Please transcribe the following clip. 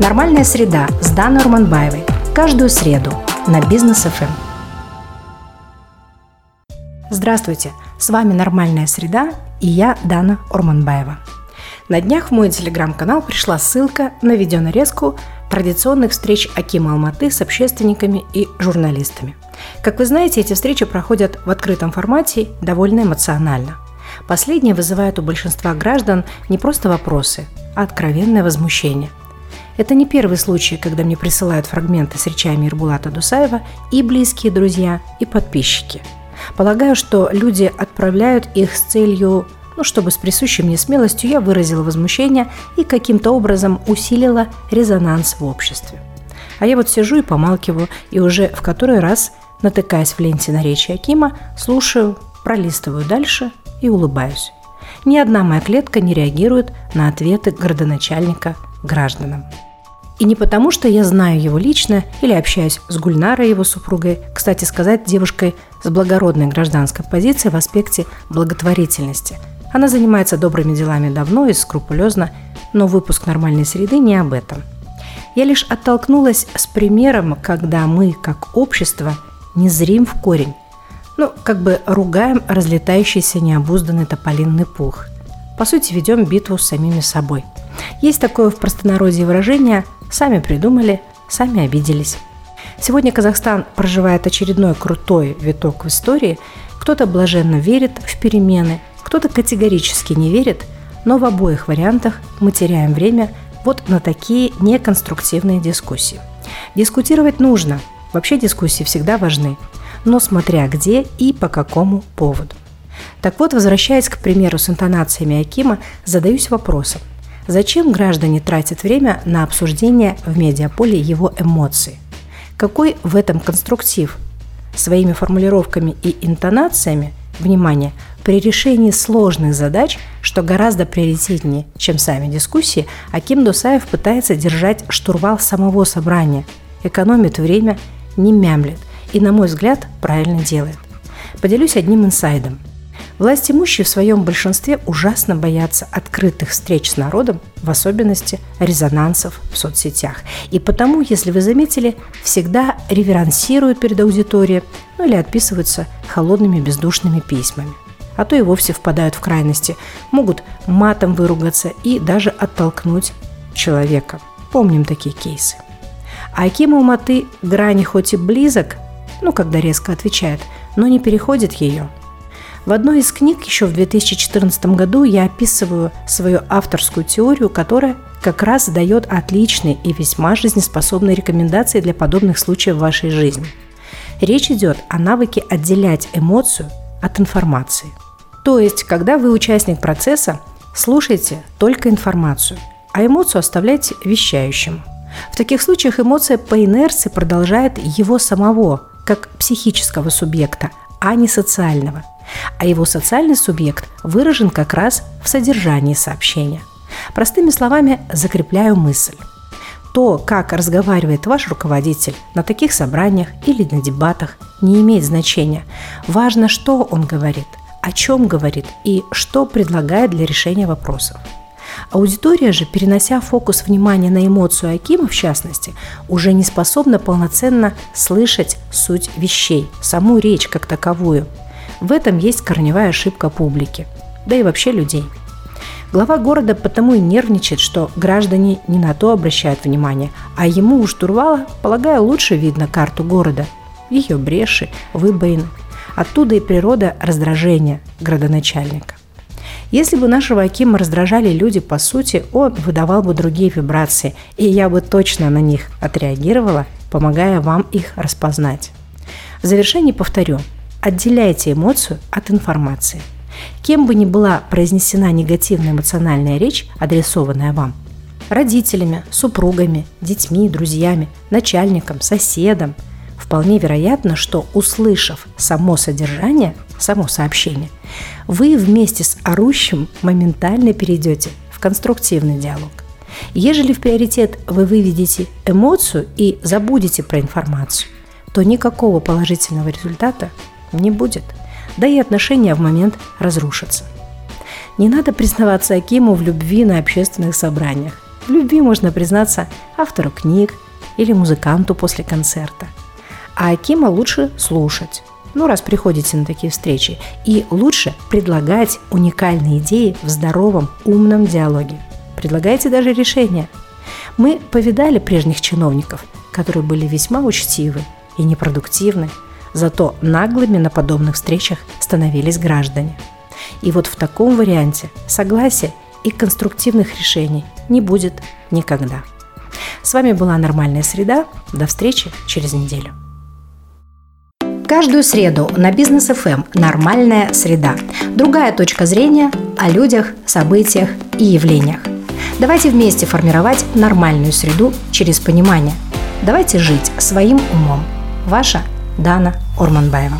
Нормальная среда с Даной Урманбаевой. Каждую среду на Бизнес ФМ. Здравствуйте, с вами «Нормальная среда» и я, Дана Урманбаева. На днях в мой телеграм-канал пришла ссылка на видеонарезку традиционных встреч Акима Алматы с общественниками и журналистами. Как вы знаете, эти встречи проходят в открытом формате довольно эмоционально. Последнее вызывает у большинства граждан не просто вопросы, а откровенное возмущение. Это не первый случай, когда мне присылают фрагменты с речами Ирбулата Дусаева и близкие друзья, и подписчики. Полагаю, что люди отправляют их с целью ну, чтобы с присущей мне смелостью я выразила возмущение и каким-то образом усилила резонанс в обществе. А я вот сижу и помалкиваю, и уже в который раз, натыкаясь в ленте на речи Акима, слушаю, пролистываю дальше и улыбаюсь. Ни одна моя клетка не реагирует на ответы городоначальника гражданам. И не потому, что я знаю его лично или общаюсь с Гульнарой, его супругой, кстати сказать, девушкой с благородной гражданской позицией в аспекте благотворительности. Она занимается добрыми делами давно и скрупулезно, но выпуск «Нормальной среды» не об этом. Я лишь оттолкнулась с примером, когда мы, как общество, не зрим в корень, ну, как бы ругаем разлетающийся необузданный тополинный пух. По сути, ведем битву с самими собой. Есть такое в простонародье выражение «сами придумали, сами обиделись». Сегодня Казахстан проживает очередной крутой виток в истории. Кто-то блаженно верит в перемены, кто-то категорически не верит, но в обоих вариантах мы теряем время вот на такие неконструктивные дискуссии. Дискутировать нужно. Вообще дискуссии всегда важны но смотря где и по какому поводу. Так вот, возвращаясь к примеру с интонациями Акима, задаюсь вопросом, зачем граждане тратят время на обсуждение в медиаполе его эмоций? Какой в этом конструктив? Своими формулировками и интонациями, внимание, при решении сложных задач, что гораздо приоритетнее, чем сами дискуссии, Аким Дусаев пытается держать штурвал самого собрания, экономит время, не мямлет – и, на мой взгляд, правильно делает. Поделюсь одним инсайдом. Власть имущие в своем большинстве ужасно боятся открытых встреч с народом, в особенности резонансов в соцсетях. И потому, если вы заметили, всегда реверансируют перед аудиторией, ну или отписываются холодными бездушными письмами. А то и вовсе впадают в крайности, могут матом выругаться и даже оттолкнуть человека. Помним такие кейсы. А Аким Алматы грани хоть и близок, ну, когда резко отвечает, но не переходит ее. В одной из книг еще в 2014 году я описываю свою авторскую теорию, которая как раз дает отличные и весьма жизнеспособные рекомендации для подобных случаев в вашей жизни. Речь идет о навыке отделять эмоцию от информации. То есть, когда вы участник процесса, слушайте только информацию, а эмоцию оставляйте вещающему. В таких случаях эмоция по инерции продолжает его самого, как психического субъекта, а не социального. А его социальный субъект выражен как раз в содержании сообщения. Простыми словами, закрепляю мысль. То, как разговаривает ваш руководитель на таких собраниях или на дебатах, не имеет значения. Важно, что он говорит, о чем говорит и что предлагает для решения вопросов. Аудитория же, перенося фокус внимания на эмоцию Акима, в частности, уже не способна полноценно слышать суть вещей, саму речь как таковую. В этом есть корневая ошибка публики, да и вообще людей. Глава города потому и нервничает, что граждане не на то обращают внимание, а ему у штурвала, полагаю, лучше видно карту города, ее бреши, выбоины. Оттуда и природа раздражения градоначальника. Если бы нашего Акима раздражали люди по сути, он выдавал бы другие вибрации, и я бы точно на них отреагировала, помогая вам их распознать. В завершении повторю, отделяйте эмоцию от информации. Кем бы ни была произнесена негативная эмоциональная речь, адресованная вам, родителями, супругами, детьми, друзьями, начальником, соседом, вполне вероятно, что услышав само содержание, само сообщение, вы вместе с орущим моментально перейдете в конструктивный диалог. Ежели в приоритет вы выведете эмоцию и забудете про информацию, то никакого положительного результата не будет, да и отношения в момент разрушатся. Не надо признаваться Акиму в любви на общественных собраниях. В любви можно признаться автору книг или музыканту после концерта. А Акима лучше слушать, ну раз приходите на такие встречи, и лучше предлагать уникальные идеи в здоровом, умном диалоге. Предлагайте даже решения. Мы повидали прежних чиновников, которые были весьма учтивы и непродуктивны, зато наглыми на подобных встречах становились граждане. И вот в таком варианте согласия и конструктивных решений не будет никогда. С вами была «Нормальная среда». До встречи через неделю. Каждую среду на бизнес FM «Нормальная среда». Другая точка зрения о людях, событиях и явлениях. Давайте вместе формировать нормальную среду через понимание. Давайте жить своим умом. Ваша Дана Орманбаева.